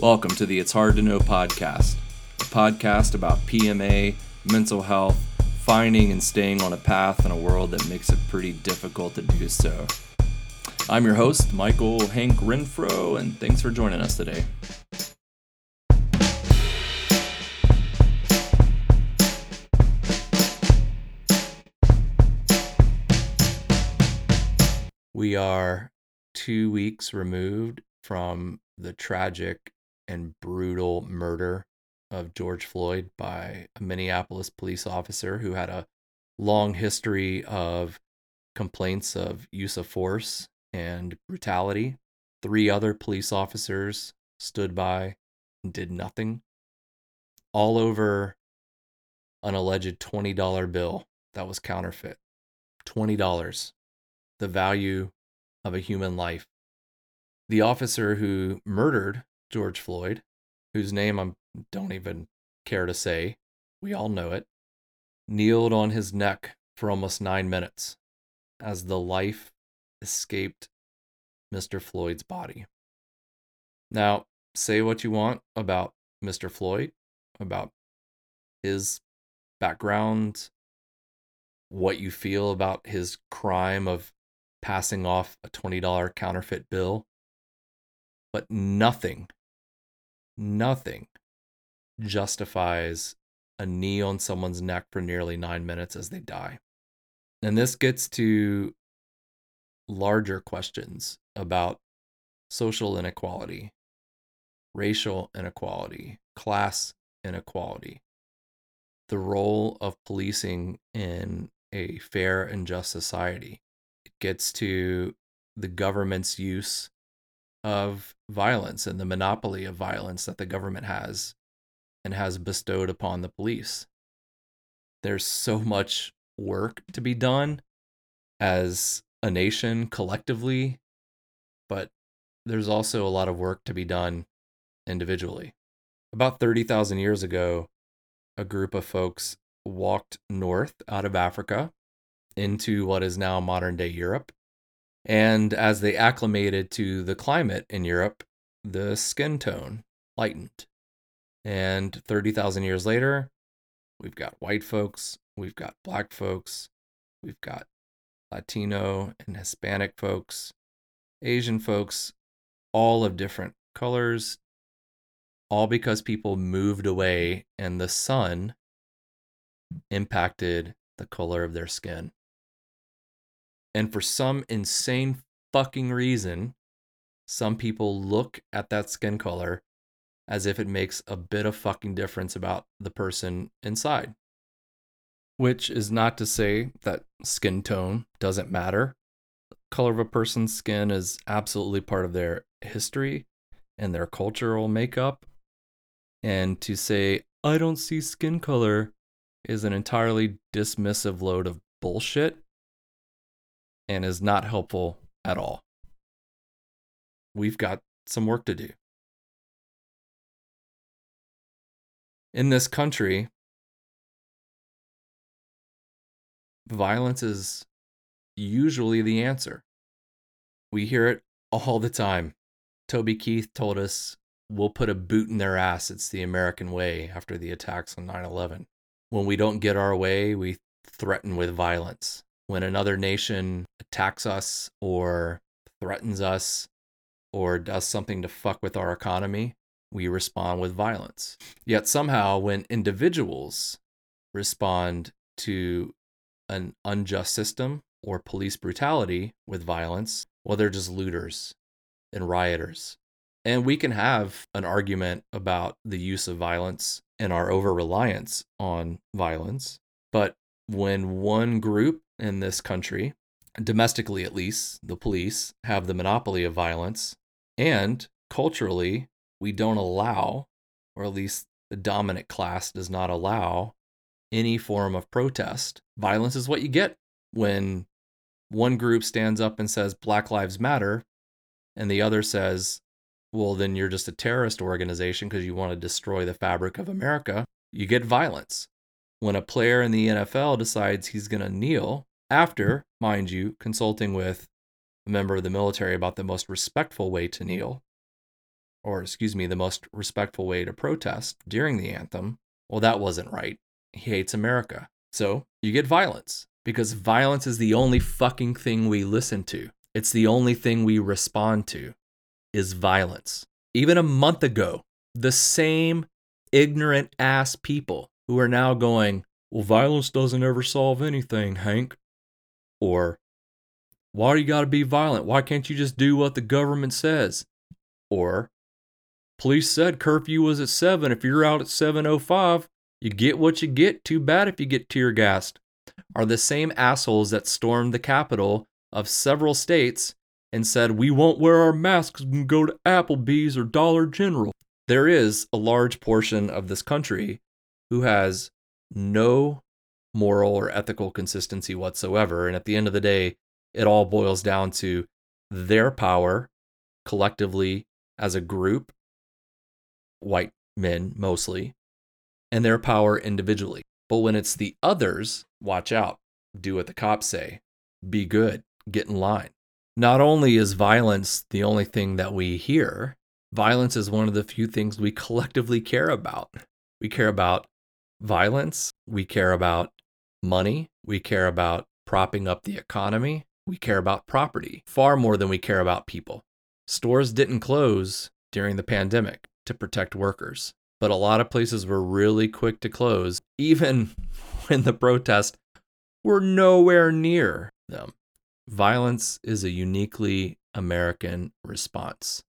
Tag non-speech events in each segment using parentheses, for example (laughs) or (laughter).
Welcome to the It's Hard to Know podcast, a podcast about PMA, mental health, finding and staying on a path in a world that makes it pretty difficult to do so. I'm your host, Michael Hank Renfro, and thanks for joining us today. We are two weeks removed from the tragic and brutal murder of George Floyd by a Minneapolis police officer who had a long history of complaints of use of force and brutality. Three other police officers stood by and did nothing, all over an alleged $20 bill that was counterfeit. $20, the value of a human life. The officer who murdered George Floyd, whose name I don't even care to say, we all know it, kneeled on his neck for almost nine minutes as the life escaped Mr. Floyd's body. Now, say what you want about Mr. Floyd, about his background, what you feel about his crime of passing off a $20 counterfeit bill, but nothing nothing justifies a knee on someone's neck for nearly nine minutes as they die. And this gets to larger questions about social inequality, racial inequality, class inequality, the role of policing in a fair and just society. It gets to the government's use of violence and the monopoly of violence that the government has and has bestowed upon the police. There's so much work to be done as a nation collectively, but there's also a lot of work to be done individually. About 30,000 years ago, a group of folks walked north out of Africa into what is now modern day Europe and as they acclimated to the climate in Europe, the skin tone lightened. And 30,000 years later, we've got white folks, we've got black folks, we've got Latino and Hispanic folks, Asian folks, all of different colors, all because people moved away and the sun impacted the color of their skin. And for some insane fucking reason, some people look at that skin color as if it makes a bit of fucking difference about the person inside. Which is not to say that skin tone doesn't matter. Color of a person's skin is absolutely part of their history and their cultural makeup. And to say, I don't see skin color is an entirely dismissive load of bullshit and is not helpful at all. We've got some work to do. In this country, violence is usually the answer. We hear it all the time. Toby Keith told us we'll put a boot in their ass. It's the American way after the attacks on 9 11. When we don't get our way, we threaten with violence when another nation attacks us or threatens us or does something to fuck with our economy, we respond with violence. Yet somehow, when individuals respond to an unjust system or police brutality with violence, well, they're just looters and rioters. And we can have an argument about the use of violence and our over reliance on violence. But when one group in this country, domestically at least, the police have the monopoly of violence. And culturally, we don't allow, or at least the dominant class does not allow, any form of protest. Violence is what you get when one group stands up and says Black Lives Matter, and the other says, well, then you're just a terrorist organization because you want to destroy the fabric of America. You get violence. When a player in the NFL decides he's going to kneel after, mind you, consulting with a member of the military about the most respectful way to kneel. or excuse me, the most respectful way to protest during the anthem, well, that wasn't right. He hates America. So you get violence because violence is the only fucking thing we listen to. It's the only thing we respond to is violence. Even a month ago, the same ignorant ass people who are now going, well, violence doesn't ever solve anything, Hank. Or, why do you got to be violent? Why can't you just do what the government says? Or, police said curfew was at 7. If you're out at 7.05, you get what you get. Too bad if you get tear gassed. Are the same assholes that stormed the capitol of several states and said, We won't wear our masks and go to Applebee's or Dollar General. There is a large portion of this country who has no moral or ethical consistency whatsoever. And at the end of the day, it all boils down to their power collectively as a group, white men mostly, and their power individually. But when it's the others, watch out, do what the cops say, be good, get in line. Not only is violence the only thing that we hear, violence is one of the few things we (laughs) collectively care about. We care about violence, we care about money, we care about propping up the economy, we care about property far more than we care about people. Stores didn't close during the pandemic to protect workers, but a lot of places were really quick to close, (laughs) even when the protests were nowhere near them. Violence is a uniquely American response.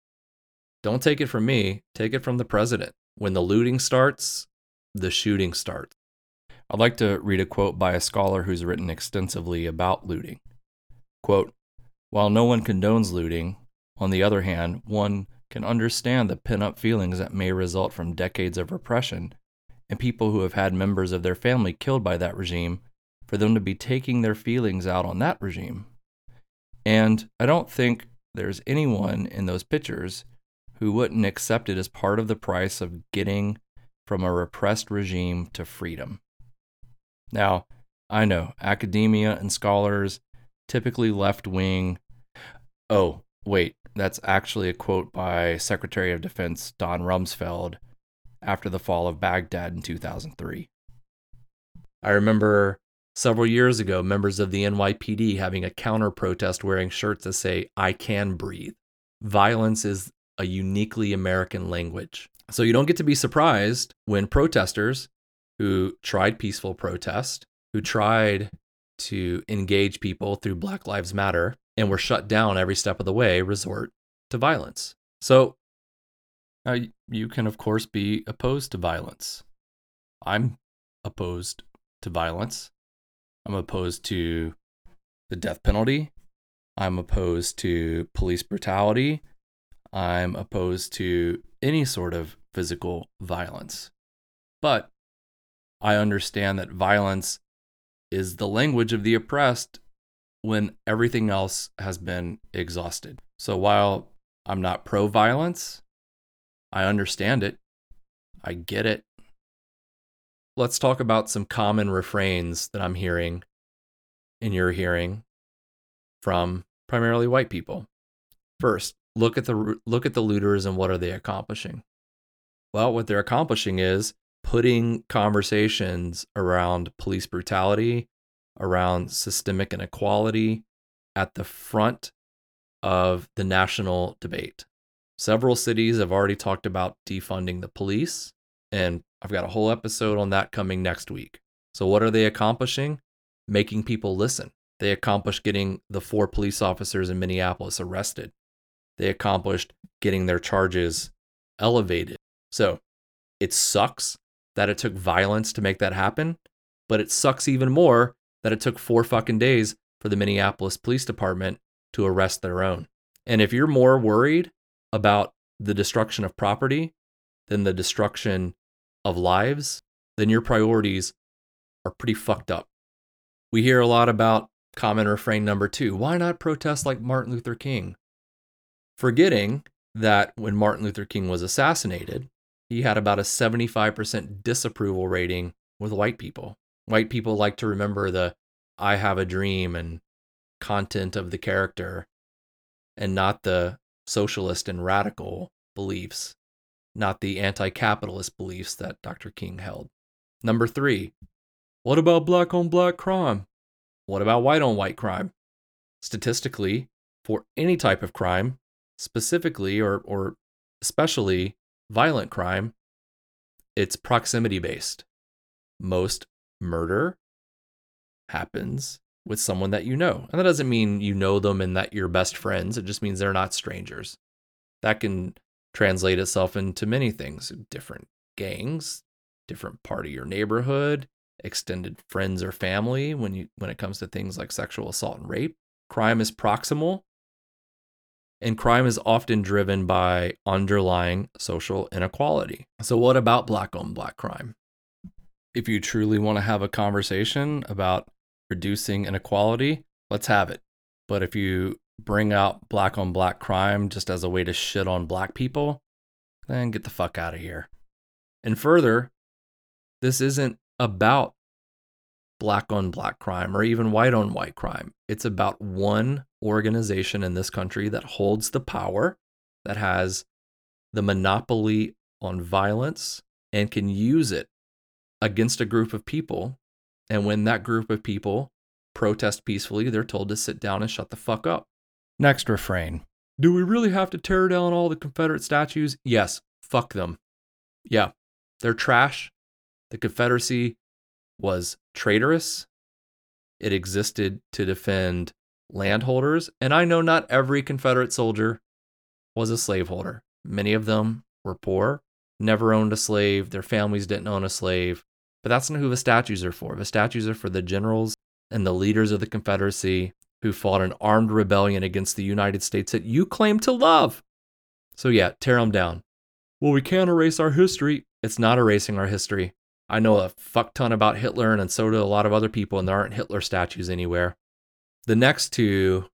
Don't take it from me, take it from the president. When the looting starts, the shooting starts. I'd like to read a quote by a scholar who's written extensively about looting. Quote, While no one condones looting, on the other hand, one can understand the pent up feelings that may result from decades of repression and people who have had members of their family killed by that regime for them to be taking their feelings out on that regime. And I don't think there's anyone in those pictures who wouldn't accept it as part of the price of getting from a repressed regime to freedom. Now, I know academia and scholars, typically left wing. Oh, wait, that's actually a quote by Secretary of Defense Don Rumsfeld after the fall of Baghdad in 2003. I remember several years ago members of the NYPD having a counter protest wearing shirts that say, I can breathe. Violence is a uniquely American language. So you don't get to be surprised when protesters who tried peaceful protest, who tried to engage people through Black Lives Matter and were shut down every step of the way, resort to violence. So uh, you can, of course, be opposed to violence. I'm opposed to violence. I'm opposed to the death penalty. I'm opposed to police brutality. I'm opposed to any sort of physical violence. But I understand that violence is the language of the oppressed when everything else has been exhausted. So while I'm not pro violence, I understand it. I get it. Let's talk about some common refrains that I'm hearing and you're hearing from primarily white people. First, look at the look at the looters and what are they accomplishing? Well, what they're accomplishing is putting conversations around police brutality, around systemic inequality at the front of the national debate. Several cities have already talked about defunding the police, and I've got a whole episode on that coming next week. So, what are they accomplishing? Making people listen. They accomplished getting the four police officers in Minneapolis arrested they accomplished getting their charges elevated. So it sucks that it took violence to make that happen, but it sucks even more that it took four fucking days for the Minneapolis Police Department to arrest their own. And if you're more worried about the destruction of property than the destruction of lives, then your priorities are pretty fucked up. We hear a lot about common refrain number two why not protest like Martin Luther King? Forgetting that when Martin Luther King was assassinated, he had about a 75% disapproval rating with white people. White people like to remember the I have a dream and content of the character and not the socialist and radical beliefs, not the anti capitalist beliefs that Dr. King held. Number three, what about black on black crime? What about white on white crime? Statistically, for any type of crime, specifically or, or especially violent crime, it's proximity based. Most murder happens with someone that you know. And that doesn't mean you know them and that you're best friends. It just means they're not strangers. That can translate itself into many things different gangs, different part of your neighborhood, extended friends or family when you when it comes to things like sexual assault and rape. Crime is proximal and crime is often driven by underlying social inequality. So what about black on black crime? If you truly want to have a conversation about reducing inequality, let's have it. But if you bring out black on black crime just as a way to shit on black people, then get the fuck out of here. And further, this isn't about black on black crime or even white on white crime. It's about one organization in this country that holds the power, that has the monopoly on violence, and can use it against a group of people. And when that group of people protest peacefully, they're told to sit down and shut the fuck up. Next refrain Do we really have to tear down all the Confederate statues? Yes, fuck them. Yeah, they're trash. The Confederacy was traitorous. It existed to defend landholders. And I know not every Confederate soldier was a slaveholder. Many of them were poor, never owned a slave, their families didn't own a slave. But that's not who the statues are for. The statues are for the generals and the leaders of the Confederacy who fought an armed rebellion against the United States that you claim to love. So, yeah, tear them down. Well, we can't erase our history. It's not erasing our history. I know a fuck ton about Hitler, and so do a lot of other people, and there aren't Hitler statues anywhere. The next two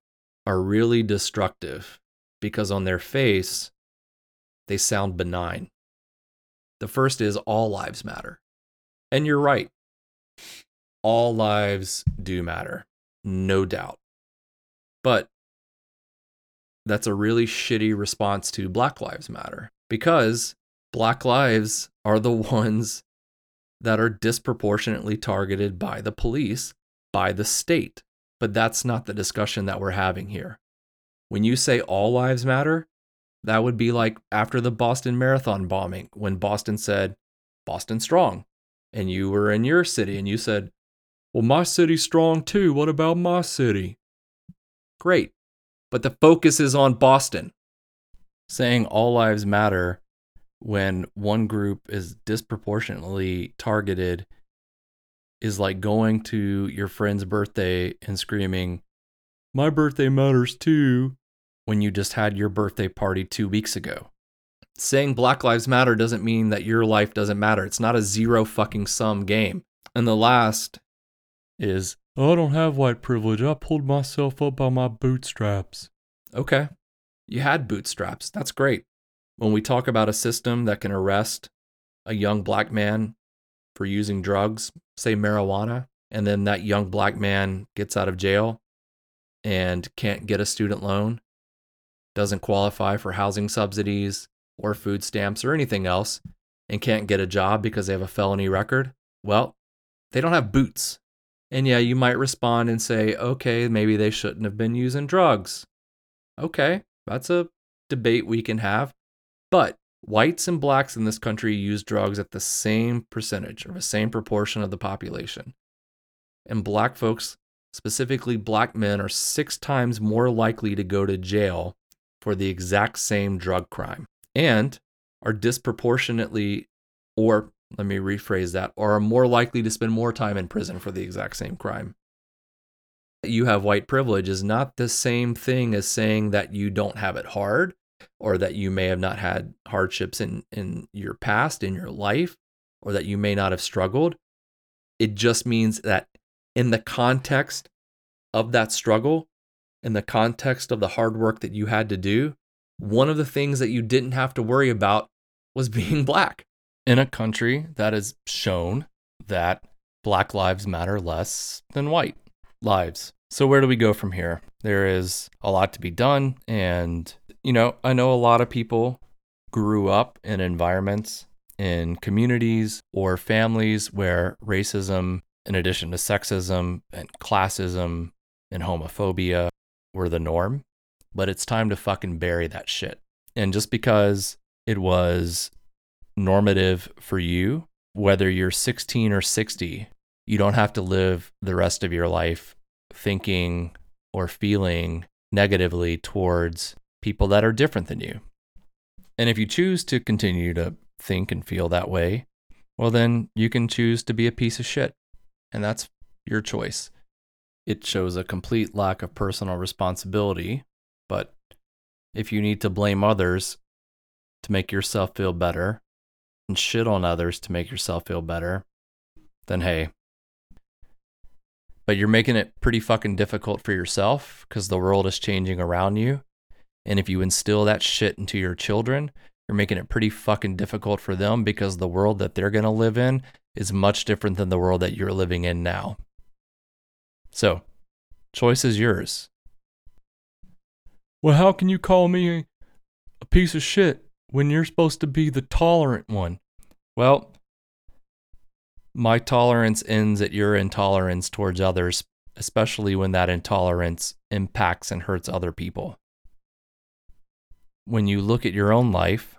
are really destructive because on their face, they sound benign. The first is all lives matter. And you're right. All lives do matter, no doubt. But that's a really shitty response to Black Lives Matter because Black lives are the (laughs) ones that are disproportionately targeted by the police, by the state. But that's not the discussion that we're having here. When you say all lives matter, that would be like after the Boston Marathon bombing, when Boston said, Boston strong. And you were in your city and you said, Well, my city's strong too. What about my city? Great. But the focus is on Boston. Saying all lives matter when one group is disproportionately targeted is like going to your friend's birthday and screaming, My birthday matters too, when you just had your birthday party two weeks ago. Saying Black Lives Matter doesn't mean that your life doesn't matter. It's not a zero fucking sum game. And the last is, oh, I don't have white privilege. I pulled myself up by my bootstraps. Okay. You had bootstraps. That's great. When we talk about a system that can arrest a young black man for using drugs, say marijuana, and then that young black man gets out of jail and can't get a student loan, doesn't qualify for housing subsidies or food stamps or anything else, and can't get a job because they have a felony record, well, they don't have boots. And yeah, you might respond and say, okay, maybe they shouldn't have been using drugs. Okay, that's a debate we can have. But whites and blacks in this country use drugs at the same percentage or the same proportion of the population. And black folks, specifically black men, are six times more likely to go to jail for the exact same drug crime and are disproportionately, or let me rephrase that, are more likely to spend more time in prison for the exact same crime. You have white privilege is not the same thing as saying that you don't have it hard or that you may have not had hardships in, in your past, in your life, or that you may not have struggled. It just means that in the context of that struggle, in the context of the hard work that you had to do, one of the things that you didn't have to worry about was (laughs) being black in a country that has shown that black lives matter less than white lives. So, where do we go from here? There is a lot to be done, and you know, I know a lot of people grew up in environments, in communities or families where racism, in addition to sexism and classism and homophobia, were the norm. But it's time to fucking bury that shit. And just because it was normative for you, whether you're 16 or 60, you don't have to live the rest of your life thinking or feeling negatively towards people that are different than you. And if you choose to continue to think and feel that way, well, then you can choose to be a piece of shit. And that's your choice. It shows a complete lack of personal responsibility. But if you need to blame others to make yourself feel better and shit on others to make yourself feel better, then hey. But you're making it pretty fucking difficult for yourself because the world is changing around you. And if you instill that shit into your children, you're making it pretty fucking difficult for them because the world that they're going to live in is much different than the world that you're living in now. So, choice is yours. Well, how can you call me a piece of shit when you're supposed to be the tolerant one? Well, my tolerance ends at your intolerance towards others, especially when that intolerance impacts and hurts other people when you look at your own life,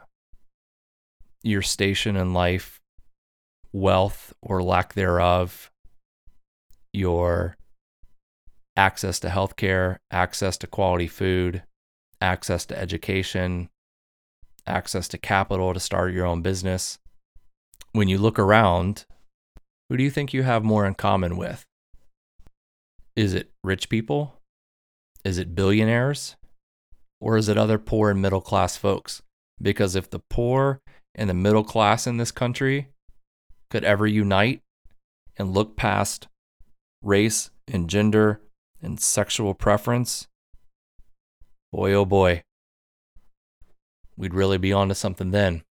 your station in life, wealth or lack thereof, your access to healthcare, access to quality food, access to education, access to capital to start your own business. When you look around, who do you think you have more in common with? Is it rich people? Is it billionaires? Or is it other poor and middle class folks? Because if the poor and the middle class in this country could ever unite and look past race and gender and sexual preference, boy oh boy, we'd really be onto something then.